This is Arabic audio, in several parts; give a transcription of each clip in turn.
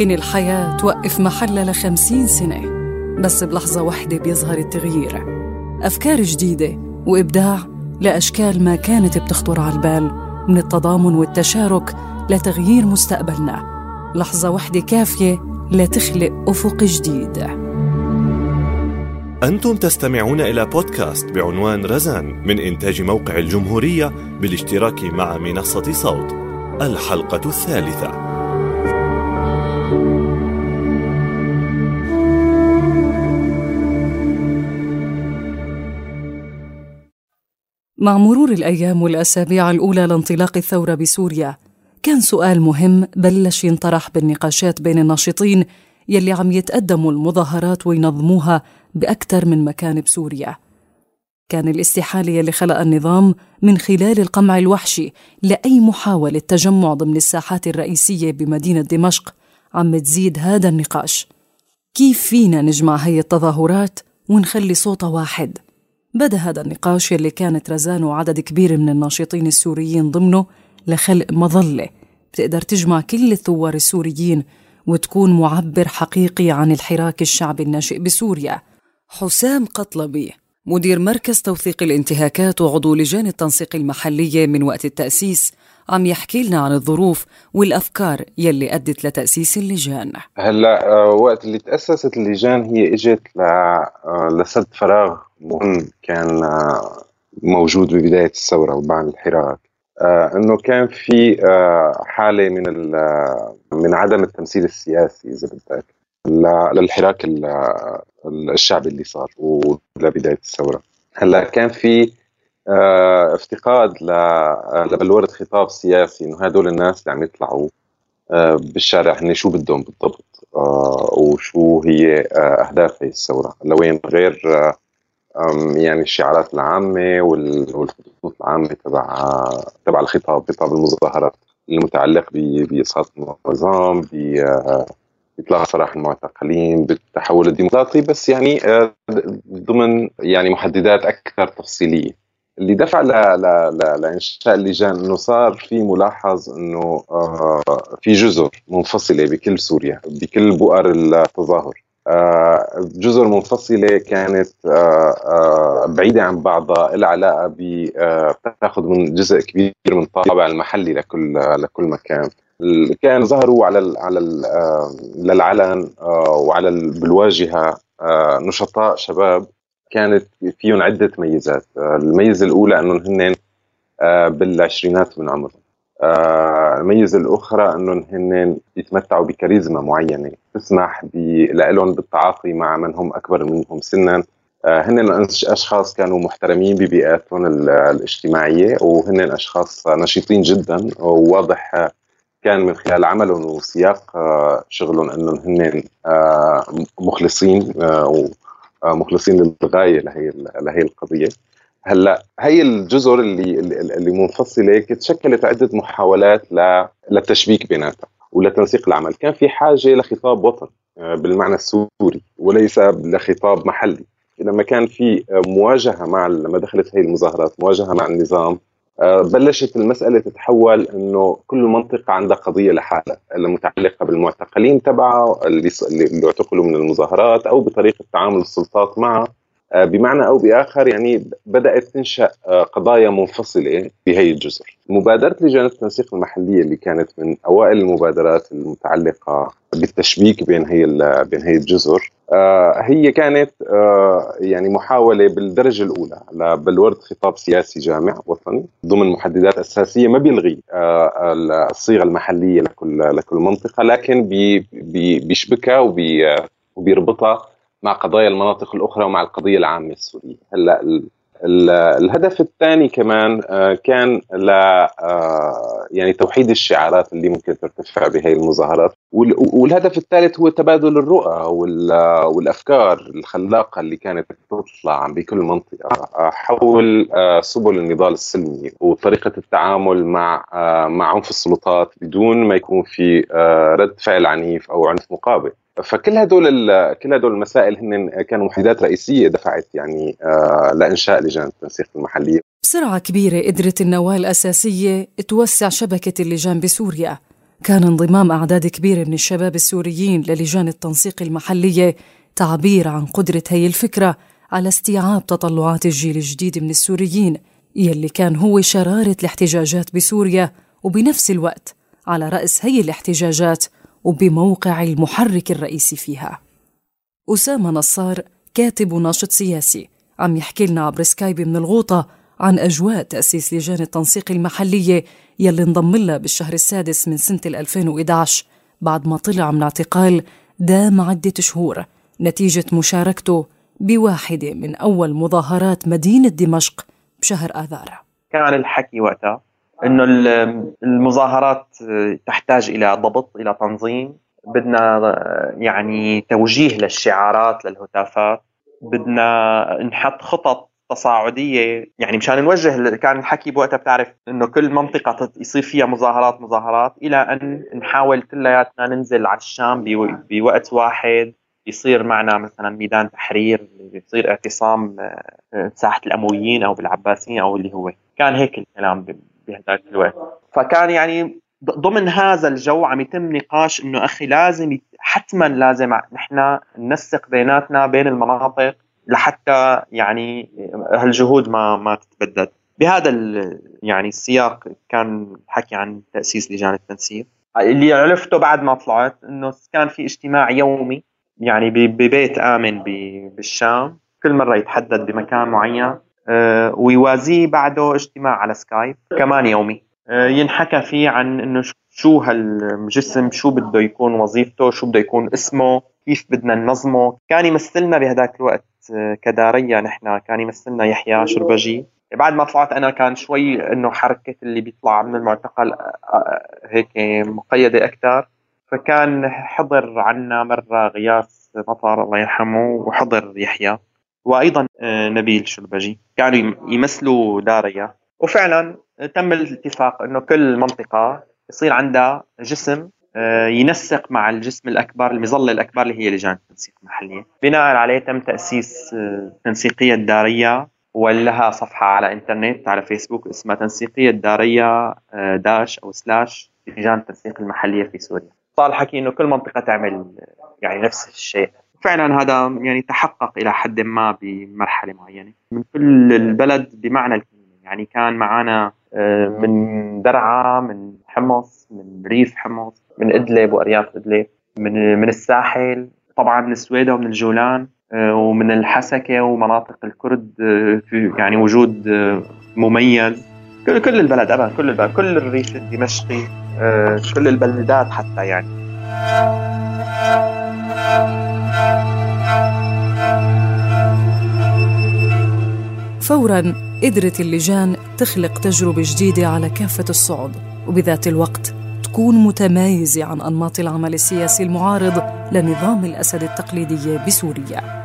ممكن الحياة توقف محلها لخمسين سنة بس بلحظة واحدة بيظهر التغيير. أفكار جديدة وإبداع لأشكال ما كانت بتخطر على البال من التضامن والتشارك لتغيير مستقبلنا. لحظة واحدة كافية لتخلق أفق جديد. أنتم تستمعون إلى بودكاست بعنوان رزان من إنتاج موقع الجمهورية بالاشتراك مع منصة صوت الحلقة الثالثة. مع مرور الأيام والأسابيع الأولى لانطلاق الثورة بسوريا كان سؤال مهم بلش ينطرح بالنقاشات بين الناشطين يلي عم يتقدموا المظاهرات وينظموها بأكثر من مكان بسوريا كان الاستحالة يلي خلق النظام من خلال القمع الوحشي لأي محاولة تجمع ضمن الساحات الرئيسية بمدينة دمشق عم تزيد هذا النقاش كيف فينا نجمع هي التظاهرات ونخلي صوتها واحد؟ بدا هذا النقاش يلي كانت رزان وعدد كبير من الناشطين السوريين ضمنه لخلق مظلة بتقدر تجمع كل الثوار السوريين وتكون معبر حقيقي عن الحراك الشعبي الناشئ بسوريا. حسام قطلبي مدير مركز توثيق الانتهاكات وعضو لجان التنسيق المحلية من وقت التأسيس عم يحكي لنا عن الظروف والأفكار يلي أدت لتأسيس اللجان. هلا آه، وقت اللي تأسست اللجان هي إجت آه، لسد فراغ مهم كان آه، موجود ببداية الثورة وبعد الحراك. إنه كان في حالة من من عدم التمثيل السياسي إذا بدك للحراك الشعبي اللي صار ولبدايه الثورة. هلا كان في آه، افتقاد لبلوره خطاب سياسي إنه هدول الناس اللي عم يطلعوا آه، بالشارع هن شو بدهم بالضبط؟ آه، وشو هي اهداف هي الثورة؟ لوين؟ غير يعني الشعارات العامة والخطوط العامة تبع تبع الخطاب خطاب المظاهرات المتعلق بإسقاط النظام بإطلاق سراح المعتقلين بالتحول الديمقراطي بس يعني ضمن يعني محددات أكثر تفصيلية. اللي دفع ل ل ل لإنشاء اللجان إنه صار في ملاحظ إنه آه، في جزر منفصلة بكل سوريا بكل بؤر التظاهر. آه، جزر منفصلة كانت آه، بعيدة عن بعضها لها علاقة بتاخذ من جزء كبير من الطابع المحلي لكل لكل مكان. كان ظهروا على على للعلن وعلى بالواجهة نشطاء شباب كانت فيهم عدة ميزات. آه، الميزة الأولى أنهم هن آه، بالعشرينات من عمرهم. آه، الميزة الأخرى أنهم هن يتمتعوا بكاريزما معينة. تسمح لهم بالتعاطي مع من هم أكبر منهم سنا. هن أشخاص كانوا محترمين ببيئاتهم الاجتماعية وهن أشخاص نشيطين جدا. وواضح كان من خلال عملهم وسياق شغلهم أنهم هن مخلصين مخلصين للغاية لهي لهي القضية. هلأ هي الجزر اللي اللي منفصلة تشكلت عدة محاولات للتشبيك بيناتها ولتنسيق العمل. كان في حاجة لخطاب وطني آه، بالمعنى السوري وليس لخطاب محلي. لما كان في مواجهة مع لما دخلت هي المظاهرات مواجهة مع النظام آه، بلشت المسألة تتحول أنه كل منطقة عندها قضية لحالها المتعلقة بالمعتقلين تبعها اللي اعتقلوا من المظاهرات أو بطريقة تعامل السلطات معها. آه، بمعنى أو بآخر يعني بدأت تنشأ آه، قضايا منفصلة بهي الجزر. مبادرة لجان التنسيق المحلية اللي كانت من أوائل المبادرات المتعلقة بالتشبيك بين هي بين هي الجزر آه، هي كانت يعني محاولة بالدرجة الأولى لبلورد خطاب سياسي جامع وطني ضمن محددات أساسية ما بيلغي الصيغة المحلية لكل لكل منطقة لكن بيشبكها وبيربطها مع قضايا المناطق الأخرى ومع القضية العامة السورية. هلأ الهدف الثاني كمان آه، كان ل آه، يعني توحيد الشعارات اللي ممكن ترتفع بهي المظاهرات. والهدف الثالث هو تبادل الرؤى والأفكار الخلاقة اللي كانت تطلع بكل منطقة آه، حول سبل النضال السلمي وطريقة التعامل مع مع عنف السلطات بدون ما يكون في رد فعل عنيف أو عنف مقابل. فكل هدول كل هدول المسائل هن كانوا محددات رئيسية دفعت يعني آه لإنشاء لجان التنسيق المحليه بسرعة كبيرة قدرت النواه الأساسية توسع شبكة اللجان بسوريا. كان انضمام أعداد كبيرة من الشباب السوريين للجان التنسيق المحلية تعبير عن قدرة هي الفكرة على استيعاب تطلعات الجيل الجديد من السوريين يلي كان هو شرارة الاحتجاجات بسوريا وبنفس الوقت على رأس هي الاحتجاجات وبموقع المحرك الرئيسي فيها. أسامة نصار كاتب وناشط سياسي عم يحكي لنا عبر سكايب من الغوطة عن أجواء تأسيس لجان التنسيق المحلية يلي انضم لها بالشهر السادس من سنة 2011 بعد ما طلع من اعتقال دام عدة شهور. نتيجة مشاركته بواحدة من أول مظاهرات مدينة دمشق بشهر آذار. كان الحكي وقتها إنه المظاهرات تحتاج إلى ضبط إلى تنظيم. بدنا يعني توجيه للشعارات للهتافات. بدنا نحط خطط تصاعدية. يعني مشان نوجه كان الحكي بوقتها بتعرف إنه كل منطقة يصير فيها مظاهرات مظاهرات إلى أن نحاول كلياتنا ننزل على الشام بوقت واحد. يصير معنا مثلا ميدان تحرير يصير اعتصام آه، ساحة الأمويين أو بالعباسيين أو اللي هو. كان هيك الكلام بهذاك الوقت. فكان يعني ضمن هذا الجو عم يتم نقاش إنه أخي لازم حتما لازم نحن ننسق بيناتنا بين المناطق لحتى يعني هالجهود ما ما تتبدد بهذا يعني السياق كان الحكي عن تأسيس لجان التنسيق. اللي عرفته بعد ما طلعت إنه كان في اجتماع يومي يعني ببيت آمن بالشام. كل مرة يتحدد بمكان معين. ويوازيه بعده اجتماع على سكايب كمان يومي. آه، ينحكى فيه عن إنه شو هالجسم شو بده يكون وظيفته شو بده يكون اسمه كيف بدنا ننظمه. كان يمثلنا بهذاك الوقت آه، كدارية نحن كان يمثلنا يحيى شربجي. بعد ما طلعت أنا كان شوي إنه حركة اللي بيطلع من المعتقل هيك مقيدة أكثر فكان حضر عنا مرة غياث مطر الله يرحمه وحضر يحيى. وأيضا آه، نبيل شربجي كانوا يمثلوا داريا. وفعلا تم الاتفاق إنه كل منطقة يصير عندها جسم آه، ينسق مع الجسم الأكبر المظلة الأكبر اللي هي لجان التنسيق المحلية. بناء عليه تم تأسيس آه، تنسيقية داريه ولها صفحة على إنترنت على فيسبوك اسمها تنسيقية داريه داش أو سلاش لجان التنسيق المحلية في سوريا. صار الحكي إنه كل منطقة تعمل يعني نفس الشيء. فعلا هذا يعني تحقق إلى حد ما بمرحلة معينة. من كل البلد بمعنى الكلمة. يعني كان معنا آه، من درعا من حمص من ريف حمص من إدلب وأرياف إدلب من من الساحل طبعا من السويدة ومن الجولان آه، ومن الحسكة ومناطق الكرد آه، في يعني وجود مميز. كل كل البلد ابدا كل البلد كل الريف الدمشقي كل البلدات حتى يعني. فورا قدرت اللجان تخلق تجربة جديدة على كافة الصعد وبذات الوقت تكون متمايزة عن أنماط العمل السياسي المعارض لنظام الأسد التقليدية بسوريا.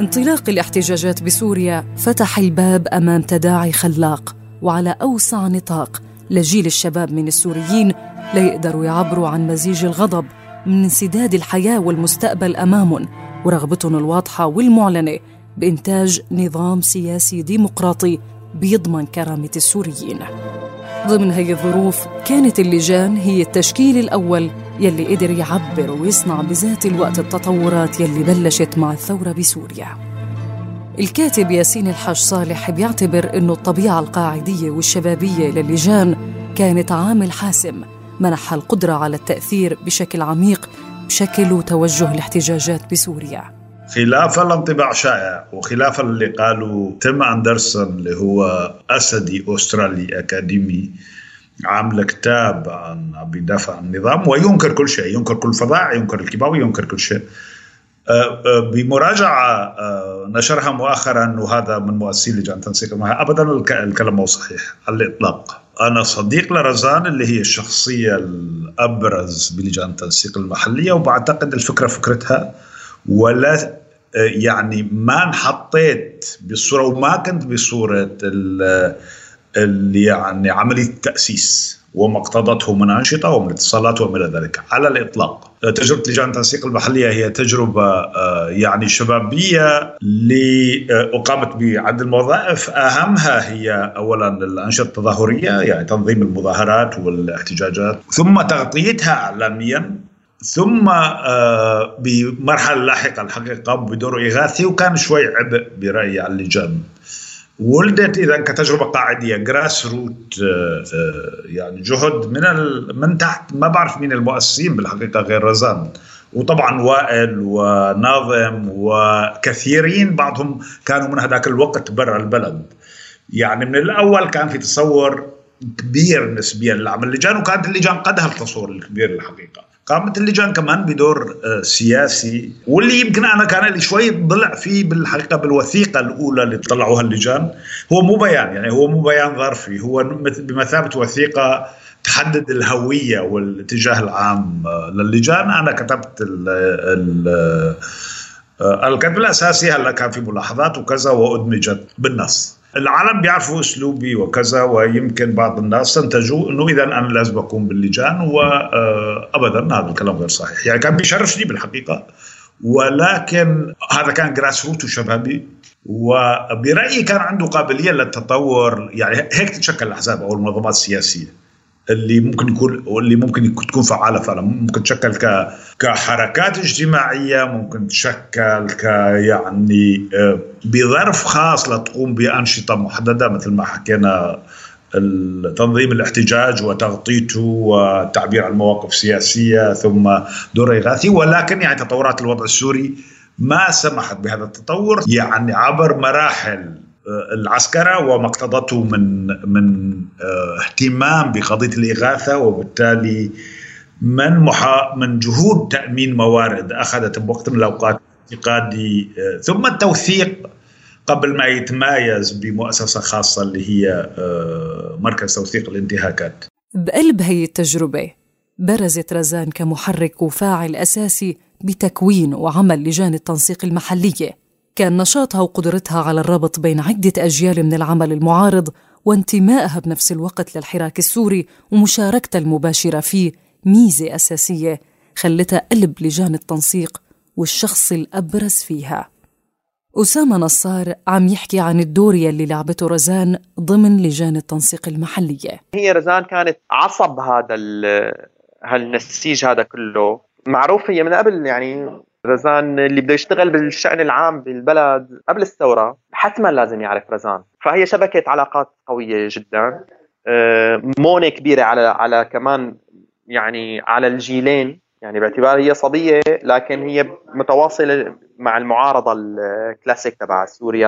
انطلاق الاحتجاجات بسوريا فتح الباب أمام تداعي خلاق وعلى أوسع نطاق لجيل الشباب من السوريين ليقدروا يعبروا عن مزيج الغضب من انسداد الحياة والمستقبل أمامهم ورغبتهم الواضحة والمعلنة بإنتاج نظام سياسي ديمقراطي بيضمن كرامة السوريين. ضمن هي الظروف كانت اللجان هي التشكيل الأول يلي قدر يعبر ويصنع بذات الوقت التطورات يلي بلشت مع الثورة بسوريا. الكاتب ياسين الحاج صالح بيعتبر أنه الطبيعة القاعدية والشبابية للجان كانت عامل حاسم منحها القدرة على التأثير بشكل عميق بشكل وتوجه الاحتجاجات بسوريا. خلاف الانطباع شائع وخلاف اللي قالوا تيم أندرسون اللي هو أسدي أسترالي أكاديمي عامل كتاب عن بيدافع عن النظام وينكر كل شيء ينكر كل فظاع ينكر الكباوي ينكر كل شيء. أه، أه، بمراجعة أه، نشرها مؤخرا وهذا من مؤسسي لجان تنسيق المحلية أبدا الكلام مو صحيح على الإطلاق. أنا صديق لرزان اللي هي الشخصية الأبرز بلجان التنسيق المحلية وبعتقد الفكرة فكرتها ولا يعني ما انحطيت بالصورة وما كنت بصورة اللي يعني عملية التأسيس. وما اقتضته من أنشطة ومن اتصالات وما إلى ذلك على الإطلاق. تجربة لجان التنسيق المحلية هي تجربة آه، يعني شبابية لأقامت بعدد الموظف أهمها هي أولا الأنشطة التظاهرية يعني تنظيم المظاهرات والاحتجاجات ثم تغطيتها إعلاميا ثم آه، بمرحلة لاحقة الحقيقة قام بدور إغاثي وكان شوي عبء برأيي على اللجان. ولدت اذا كتجربة قاعدية. جراس روت آه، آه، يعني جهد من من تحت. ما بعرف مين المؤسسين بالحقيقة غير رزان. وطبعا وائل وناظم وكثيرين بعضهم كانوا من هذاك الوقت برا البلد. يعني من الأول كان في تصور كبير نسبيا للعمل. اللجان وكانت اللجان قدها التصور الكبير الحقيقة. قامت اللجان كمان بدور آه، سياسي واللي يمكن أنا كان لي شوي ضلع فيه بالحقيقة بالوثيقة الأولى اللي طلعوها اللجان هو مو بيان يعني هو مو بيان ظرفي هو بمثابة وثيقة تحدد الهوية والاتجاه العام آه، للجان أنا كتبت ال ال آه، الكتب الاساسي هلا كان في ملاحظات وكذا وأدمجت بالنص. العالم بيعرفوا أسلوبي وكذا ويمكن بعض الناس استنتجوا إنه إذا أنا لازم اكون باللجان وابدا هذا الكلام غير صحيح. يعني كان بيشرفني بالحقيقة. ولكن هذا كان جراس روت وشبابي. وبرأيي كان عنده قابلية للتطور. يعني هيك تتشكل الأحزاب أو المنظمات السياسية اللي ممكن يكون واللي ممكن تكون فعالة فعلا. ممكن تشكل ك كحركات اجتماعية ممكن تشكل ك يعني آه، بظرف خاص لتقوم بأنشطة محددة مثل ما حكينا تنظيم الاحتجاج وتغطيته والتعبير عن مواقف سياسية ثم دور إغاثي. ولكن يعني تطورات الوضع السوري ما سمحت بهذا التطور يعني عبر مراحل العسكرة وما اقتضته من من آه، اهتمام بقضية الإغاثة وبالتالي من محا من جهود تأمين موارد أخذت بوقت من الأوقات اعتقادي آه، ثم التوثيق قبل ما يتمايز بمؤسسة خاصة اللي هي آه، مركز توثيق الانتهاكات. بقلب هي التجربة برزت رزان كمحرك وفاعل أساسي بتكوين وعمل لجان التنسيق المحلية كان نشاطها وقدرتها على الربط بين عدة أجيال من العمل المعارض وانتمائها بنفس الوقت للحراك السوري ومشاركتها المباشرة فيه ميزة أساسية خلتها قلب لجان التنسيق والشخص الأبرز فيها. أسامة نصار عم يحكي عن الدور يلي لعبته رزان ضمن لجان التنسيق المحلية. هي رزان كانت عصب هذا هالنسيج هذا كله. معروف هي من قبل يعني رزان اللي بده يشتغل بالشأن العام بالبلد قبل الثورة حتما لازم يعرف رزان. فهي شبكة علاقات قوية جدا. آه، مونة كبيرة على على كمان يعني على الجيلين يعني باعتبار هي صبية لكن هي متواصلة مع المعارضة الكلاسيك تبع سوريا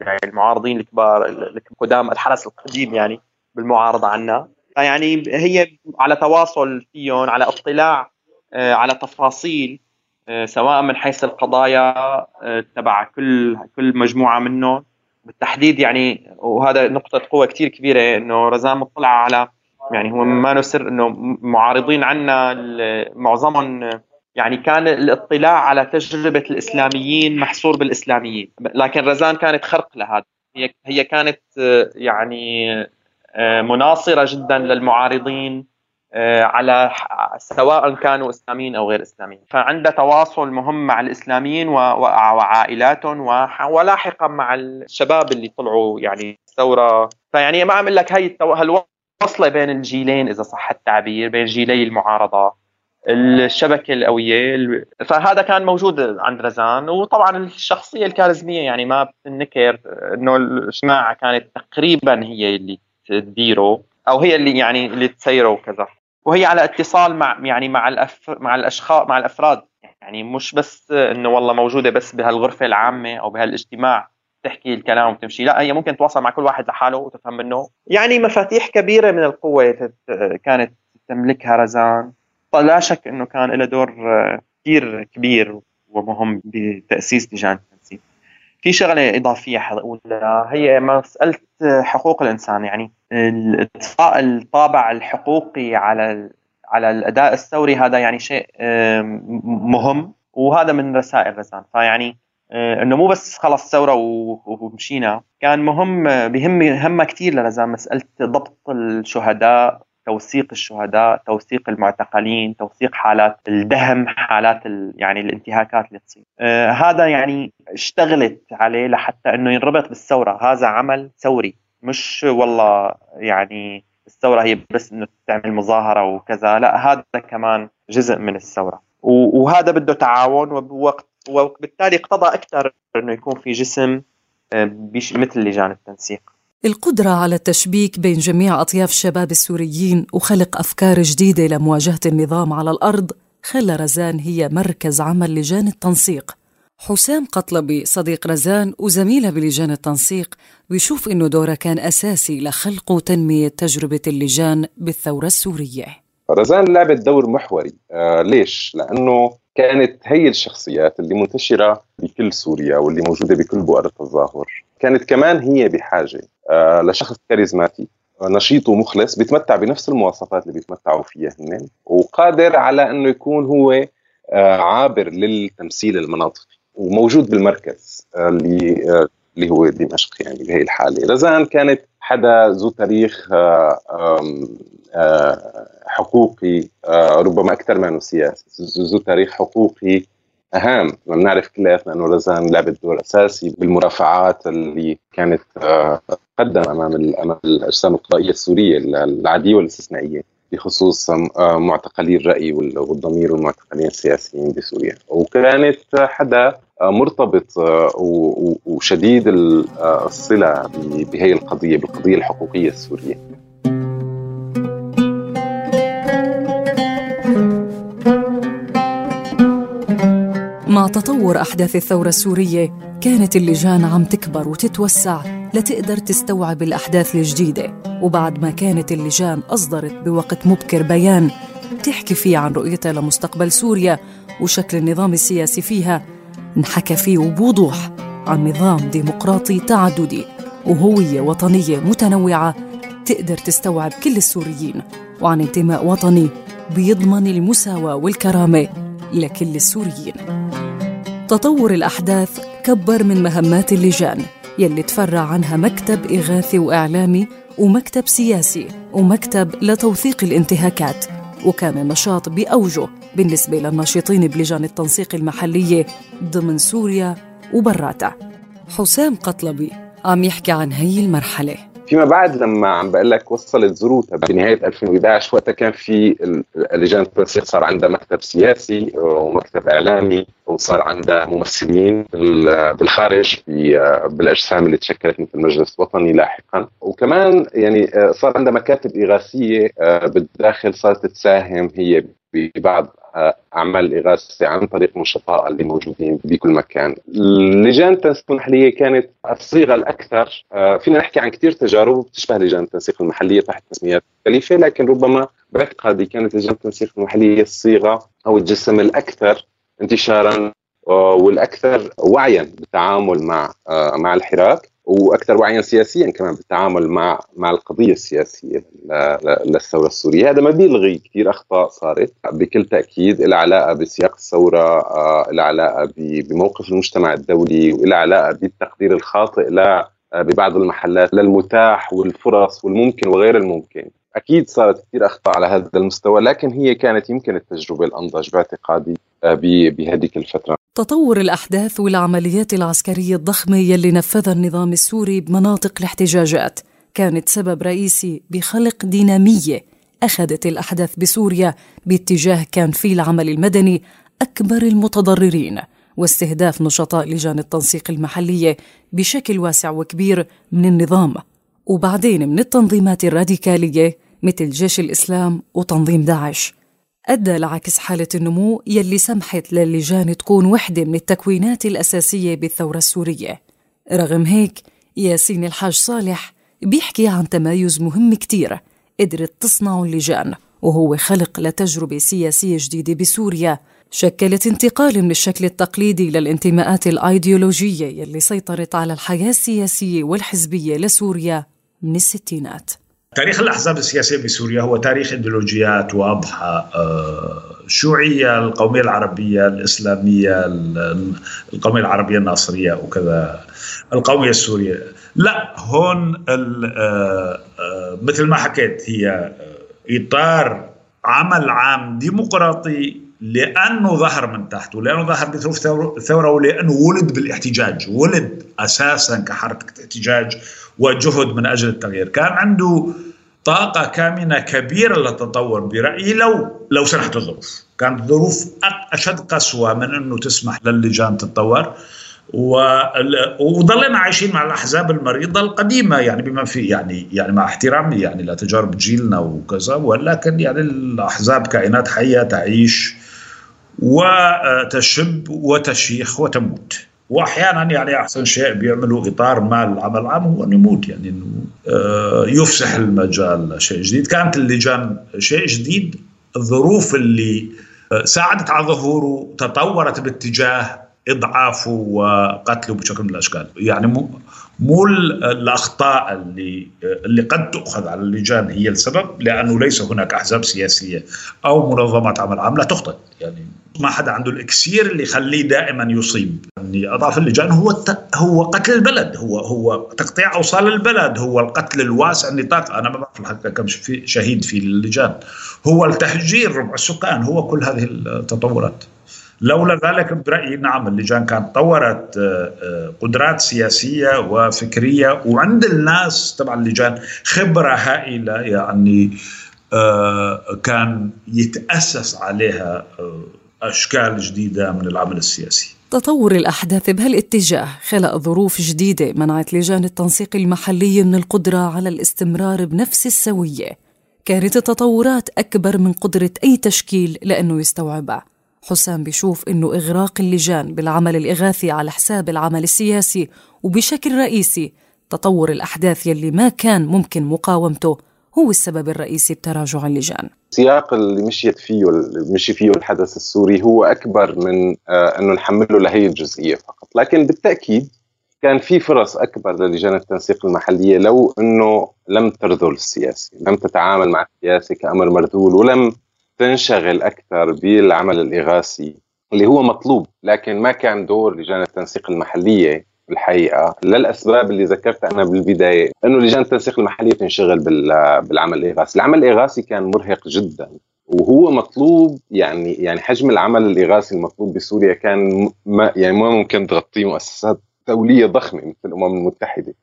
يعني المعارضين الكبار القدام الحرس القديم يعني بالمعارضة عنا فيعني هي على تواصل فيهم على اطلاع آه، على تفاصيل آه، سواء من حيث القضايا آه، تبع كل كل مجموعة منهم. بالتحديد يعني وهذا نقطة قوة كثير كبيرة إنه رزان مطلع على يعني هو ما نسر إنه معارضين عنا معظمهم يعني كان الاطلاع على تجربة الإسلاميين محصور بالإسلاميين. لكن رزان كانت خرق لهذا. هي هي كانت آه، يعني مناصرة جدا للمعارضين آه، على سواء كانوا إسلاميين أو غير إسلاميين. فعنده تواصل مهم مع الإسلاميين وعائلاتهم ولاحقا مع الشباب اللي طلعوا يعني الثوره فيعني ما عم لك هي هالوصله بين الجيلين إذا صح التعبير بين جيلي المعارضة الشبكة القوية فهذا كان موجود عند رزان. وطبعا الشخصية الكاريزمية يعني ما بتنكر إنه الجماعه كانت تقريبا هي اللي تديره أو هي اللي يعني اللي تسيره وكذا. وهي على اتصال مع يعني مع الأف مع الأشخاص مع الأفراد. يعني مش بس إنه والله موجودة بس بهالغرفة العامة أو بهالإجتماع. تحكي الكلام وتمشي. لا هي ممكن تتواصل مع كل واحد لحاله وتفهم منه. يعني مفاتيح كبيرة من القوة كانت تملكها رزان. لا شك إنه كان له دور كثير كبير ومهم بتأسيس لجان التنسيق. في شغلة إضافية حقولها هي مساله حقوق الإنسان؟ يعني اطفاء الطابع الحقوقي على على الأداء الثوري هذا يعني شيء مهم وهذا من رسائل رزان. فيعني آه، إنه مو بس خلص ثورة ومشينا. كان مهم بهم همه كثير لرزان مسألة ضبط الشهداء توثيق الشهداء توثيق المعتقلين توثيق حالات الدهم حالات يعني الانتهاكات اللي تصير. آه هذا يعني اشتغلت عليه لحتى إنه ينربط بالثورة. هذا عمل ثوري. مش والله يعني الثورة هي بس إنه تعمل مظاهرة وكذا لأ هذا كمان جزء من الثورة. وهذا بده تعاون وبوقت وبالتالي اقتضى أكثر إنه يكون في جسم آه، مثل لجان التنسيق. القدرة على التشبيك بين جميع أطياف الشباب السوريين وخلق أفكار جديدة لمواجهة النظام على الأرض خلى رزان هي مركز عمل لجان التنسيق. حسام قطلبي صديق رزان وزميله بلجان التنسيق بيشوف إنه دوره كان أساسي لخلق وتنمية تجربة اللجان بالثورة السورية. رزان لعبت دور محوري. آه ليش؟ لأنه كانت هي الشخصيات اللي منتشرة بكل سوريا واللي موجودة بكل بؤر التظاهر. كانت كمان هي بحاجة آه لشخص كاريزماتي نشيط ومخلص بيتمتع بنفس المواصفات اللي بيتمتعوا فيها هن وقادر على إنه يكون هو آه عابر للتمثيل المناطقي وموجود بالمركز آه، اللي آه، اللي هو دمشق يعني بهي الحالة. رزان كانت حدا ذو تاريخ آه، حقوقي ربما أكثر منه سياسي. ذو تاريخ حقوقي أهم. بنعرف كلياتنا أنه رزان لعبت دور اساسي بالمرافعات اللي كانت تقدم أمام أمام الأجسام القضائية السورية العاديه والاستثنائية بخصوص معتقلي الرأي والضمير والمعتقلين السياسيين بسوريا. وكانت حدا مرتبط وشديد الصلة بهي القضية بالقضية الحقوقية السورية. مع تطور أحداث الثورة السورية كانت اللجان عم تكبر وتتوسع لتقدر تستوعب الأحداث الجديدة. وبعد ما كانت اللجان أصدرت بوقت مبكر بيان تحكي فيه عن رؤيتها لمستقبل سوريا وشكل النظام السياسي فيها انحكى فيه وبوضوح عن نظام ديمقراطي تعددي وهوية وطنية متنوعة تقدر تستوعب كل السوريين وعن انتماء وطني بيضمن المساواة والكرامة لكل السوريين. تطور الأحداث كبر من مهمات اللجان يلي تفرع عنها مكتب إغاثي وإعلامي ومكتب سياسي ومكتب لتوثيق الانتهاكات وكان النشاط بأوجه بالنسبة للناشطين بلجان التنسيق المحلية ضمن سوريا وبراتها حسام قطلبي عم يحكي عن هي المرحلة. فيما بعد لما عم بقول لك وصلت ذروتها بنهايه 2011 وقتها كان في لجان التنسيق صار عندها مكتب سياسي ومكتب إعلامي وصار عندها ممثلين بالخارج بالأجسام اللي تشكلت مثل المجلس الوطني لاحقا. وكمان يعني صار عندها مكاتب إغاثية بالداخل صارت تساهم هي ببعض أعمال الإغاثة عن طريق نشطاء اللي موجودين بكل مكان. لجان التنسيق المحلية كانت الصيغة الأكثر آه، فينا نحكي عن كثير تجارب بتشبه لجان التنسيق المحلية تحت تسميات مختلفة لكن ربما باعتقادي كانت لجان التنسيق المحلية الصيغة أو الجسم الأكثر انتشارا آه، والأكثر وعيا بالتعامل مع آه، مع الحراك وأكثر وعيا سياسيا كمان بالتعامل مع مع القضية السياسية للثورة السورية، هذا ما بيلغي كثير أخطاء صارت بكل تأكيد لها علاقة بسياق الثورة، آه، لها علاقة بموقف المجتمع الدولي ولها علاقة بالتقدير الخاطئ لا آه، ببعض المحلات للمتاح والفرص والممكن وغير الممكن. أكيد صارت كثير أخطاء على هذا المستوى لكن هي كانت يمكن التجربة الأنضج باعتقادي آه، بهذيك الفترة. تطور الأحداث والعمليات العسكرية الضخمة يلي نفذها النظام السوري بمناطق الاحتجاجات. كانت سبب رئيسي بخلق دينامية أخذت الأحداث بسوريا باتجاه كان فيه العمل المدني أكبر المتضررين واستهداف نشطاء لجان التنسيق المحلية بشكل واسع وكبير من النظام. وبعدين من التنظيمات الراديكالية مثل جيش الإسلام وتنظيم داعش. أدى لعكس حالة النمو يلي سمحت للجان تكون وحدة من التكوينات الأساسية بالثورة السورية. رغم هيك ياسين الحاج صالح بيحكي عن تمايز مهم كتير قدرت تصنعه اللجان وهو خلق لتجربة سياسية جديدة بسوريا. شكلت انتقال من الشكل التقليدي للانتماءات الأيديولوجية يلي سيطرت على الحياة السياسية والحزبية لسوريا من الستينات. تاريخ الأحزاب السياسية بسوريا هو تاريخ إيديولوجيات واضحة الشيوعية آه، القومية العربية الإسلامية القومية العربية الناصرية وكذا القومية السورية. لا هون آه، آه، مثل ما حكيت هي إطار عمل عام ديمقراطي لأنه ظهر من تحت ولأنه ظهر بظروف ثورة ولأنه ولد بالاحتجاج ولد أساسا كحركة احتجاج وجهد من أجل التغيير. كان عنده طاقة كامنة كبيرة للتطور برأيي لو لو سنحت الظروف. كانت الظروف أشد قسوة من إنه تسمح للجان تتطور. وظلنا عايشين مع الأحزاب المريضة القديمة يعني بما في يعني يعني مع احترامي يعني لتجارب جيلنا وكذا ولكن يعني الأحزاب كائنات حية تعيش وتشب وتشيخ وتموت. وأحيانا يعني أحسن شيء بيعملوا إطار ما العمل العام هو أنه يموت يعني إنه آه، يفسح المجال لشيء جديد. كانت اللجان شيء جديد الظروف اللي آه، ساعدت على ظهوره تطورت باتجاه إضعافه وقتله بشكل من الأشكال. يعني مو الأخطاء اللي اللي قد تؤخذ على اللجان هي السبب لأنه ليس هناك أحزاب سياسية أو منظمات عمل عام لا تخطئ. يعني ما حدا عنده الإكسير اللي يخليه دائما يصيب. يعني اضعاف اللجان هو هو قتل البلد. هو هو تقطيع أوصال البلد. هو القتل الواسع النطاق. أنا ما بعرف الحقيقة كم شهيد في اللجان. هو التهجير ربع السكان. هو كل هذه التطورات. لولا ذلك برأيي نعم اللجان كانت طورت آه، آه، قدرات سياسية وفكرية وعند الناس طبعا اللجان خبرة هائلة يعني آه، كان يتأسس عليها أشكال جديدة من العمل السياسي. تطور الأحداث بهالاتجاه خلق ظروف جديدة منعت لجان التنسيق المحلية من القدرة على الاستمرار بنفس السوية. كانت التطورات أكبر من قدرة أي تشكيل لأنه يستوعبها. حسام بيشوف إنه إغراق اللجان بالعمل الإغاثي على حساب العمل السياسي وبشكل رئيسي تطور الأحداث يلي ما كان ممكن مقاومته هو السبب الرئيسي بتراجع اللجان. السياق اللي مشيت فيه اللي مشي فيه الحدث السوري هو أكبر من آه أنه نحمله لهي الجزئية فقط. لكن بالتأكيد كان في فرص أكبر للجان التنسيق المحلية لو أنه لم ترذل السياسي لم تتعامل مع السياسي كأمر مرذول ولم تنشغل أكثر بالعمل الإغاثي اللي هو مطلوب لكن ما كان دور لجان التنسيق المحلية الحقيقة للأسباب اللي ذكرتها أنا بالبداية إنه لجان التنسيق المحلية تنشغل بالعمل الإغاثي، العمل الإغاثي كان مرهق جدا وهو مطلوب يعني يعني حجم العمل الإغاثي المطلوب بسوريا كان ما يعني ما ممكن تغطيه مؤسسات دوليه ضخمة مثل الأمم المتحدة.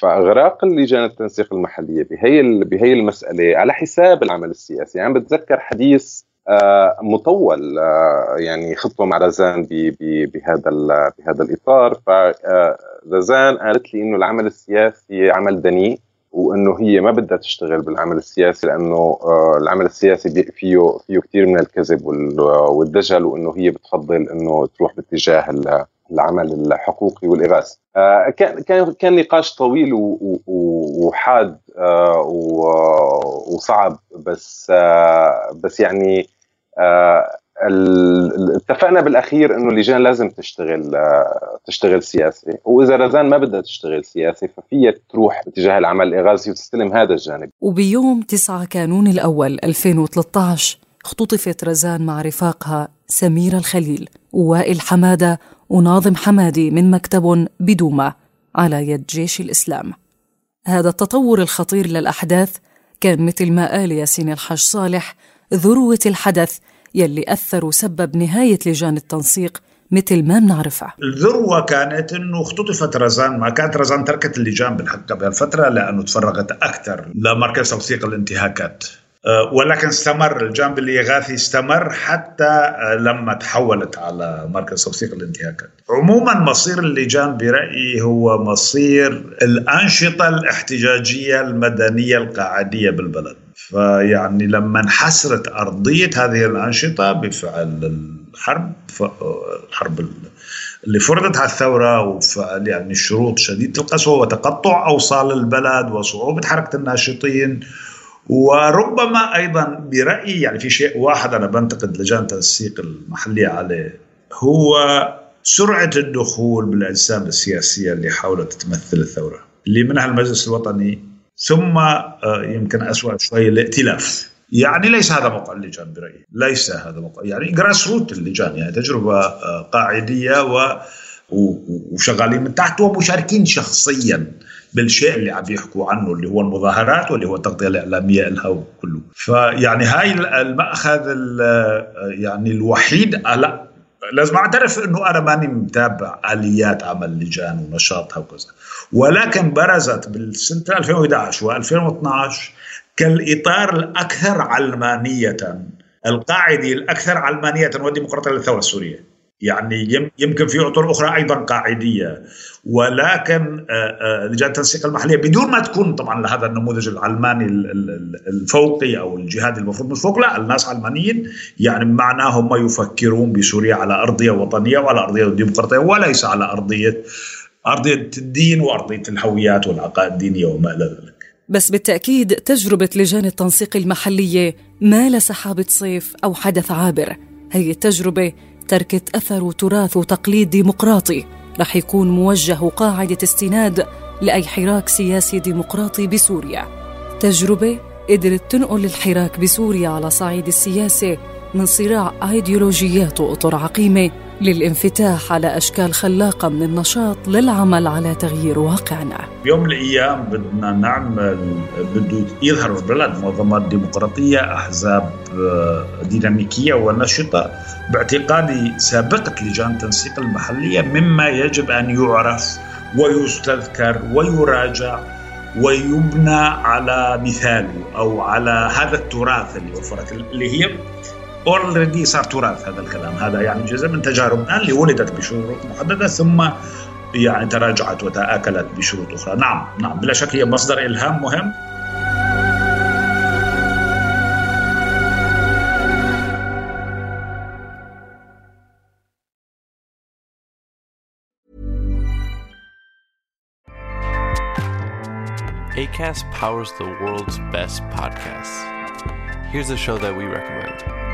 فاغراق اللجان التنسيق المحلية بهي. بهي المسألة على حساب العمل السياسي يعني بتذكر حديث آه مطول آه يعني خطوه مع رزان. بهذا. بهذا الإطار فرزان آه قالت لي إنه العمل السياسي عمل دنيء وإنه هي ما بدها تشتغل بالعمل السياسي لأنه العمل السياسي فيه فيه كثير من الكذب والدجل وإنه هي بتفضل إنه تروح باتجاه العمل الحقوقي والاغاثي آه، كان كان كان نقاش طويل وحاد آه، وصعب بس آه، بس يعني اتفقنا بالأخير إنه اللجان لازم تشتغل تشتغل سياسي. وإذا رزان ما بدها تشتغل سياسي ففيها تروح باتجاه العمل الإغاثي وتستلم هذا الجانب. وبيوم 9 كانون الأول 2013 اختطفت رزان مع رفاقها سميرة الخليل ووائل حمادة وناظم حمادي من مكتب بدومة على يد جيش الإسلام. هذا التطور الخطير للأحداث كان مثل ما قال ياسين الحاج صالح ذروة الحدث يلي أثر وسبب نهاية لجان التنسيق مثل ما بنعرفها الذروة كانت إنه اختطفت رزان ما كانت رزان تركت اللجان بالحق بهالفترة لأنه تفرغت أكثر لمركز توثيق الانتهاكات. ولكن استمر الجانب الإغاثي استمر حتى آه، لما تحولت على مركز توثيق الانتهاكات. عموما مصير اللجان برأيي هو مصير الأنشطة الاحتجاجية المدنية القاعدية بالبلد. فيعني لما انحسرت أرضية هذه الأنشطة بفعل الحرب الحرب اللي فرضت على الثورة وفعل يعني شروط شديدة القسوة وتقطع أوصال البلد وصعوبة حركة الناشطين وربما أيضا برأيي يعني في شيء واحد أنا بنتقد لجان التنسيق المحليه عليه هو سرعة الدخول بالأجسام السياسية اللي حاولت تمثل الثورة اللي منها المجلس الوطني ثم آه، يمكن اسوء شوي الائتلاف. يعني ليس هذا موقع اللجان برأيي ليس هذا موقع. يعني جراس روت اللجان يعني تجربة آه، قاعدية و وشغالين من تحت ومشاركين شخصيا. بالشيء اللي عم يحكوا عنه اللي هو المظاهرات واللي هو التغطيه الإعلامية لها وكله. فيعني هاي المأخذ يعني الوحيد لا لازم أعترف إنه أنا ماني متابع آليات عمل اللجان ونشاطها وكذا ولكن برزت بالسنة 2011 و2012 كالإطار الأكثر علمانية القاعدي الأكثر علمانية والديمقراطيه للثورة السورية. يعني يمكن في اطر أخرى أيضا قاعدية ولكن لجان التنسيق المحلية بدون ما تكون طبعا لهذا النموذج العلماني الفوقي أو الجهادي المفروض من فوق لا الناس علمانيين يعني معناه هم يفكرون بسوريا على أرضية وطنية وعلى أرضية ديمقراطية وليس على أرضية أرضية الدين وأرضية الهويات والعقائد الدينية وما إلى ذلك. بس بالتأكيد تجربة لجان التنسيق المحلية ما لسحابة صيف أو حدث عابر، هي التجربة تركت أثر وتراث وتقليد ديمقراطي. رح يكون موجه قاعدة استناد لأي حراك سياسي ديمقراطي بسوريا. تجربة قدرت تنقل الحراك بسوريا على صعيد السياسة من صراع أيديولوجيات وأطر عقيمة للانفتاح على أشكال خلاقة من النشاط للعمل على تغيير واقعنا. بيوم من الأيام بدنا نعمل بده يظهر في البلد منظمات ديمقراطية أحزاب آه، ديناميكية ونشطة باعتقادي سابقة لجان التنسيق المحلية مما يجب أن يعرف ويستذكر ويراجع ويبنى على مثاله أو على هذا التراث اللي وفرت اللي هي اوريدي صار تراث هذا الكلام هذا يعني جزء من تجاربنا اللي ولدت بشروط محددة ثم يعني تراجعت وتآكلت بشروط أخرى نعم نعم بلا شك هي مصدر إلهام مهم ACAST powers the world's best podcasts. Here's a show that we recommend.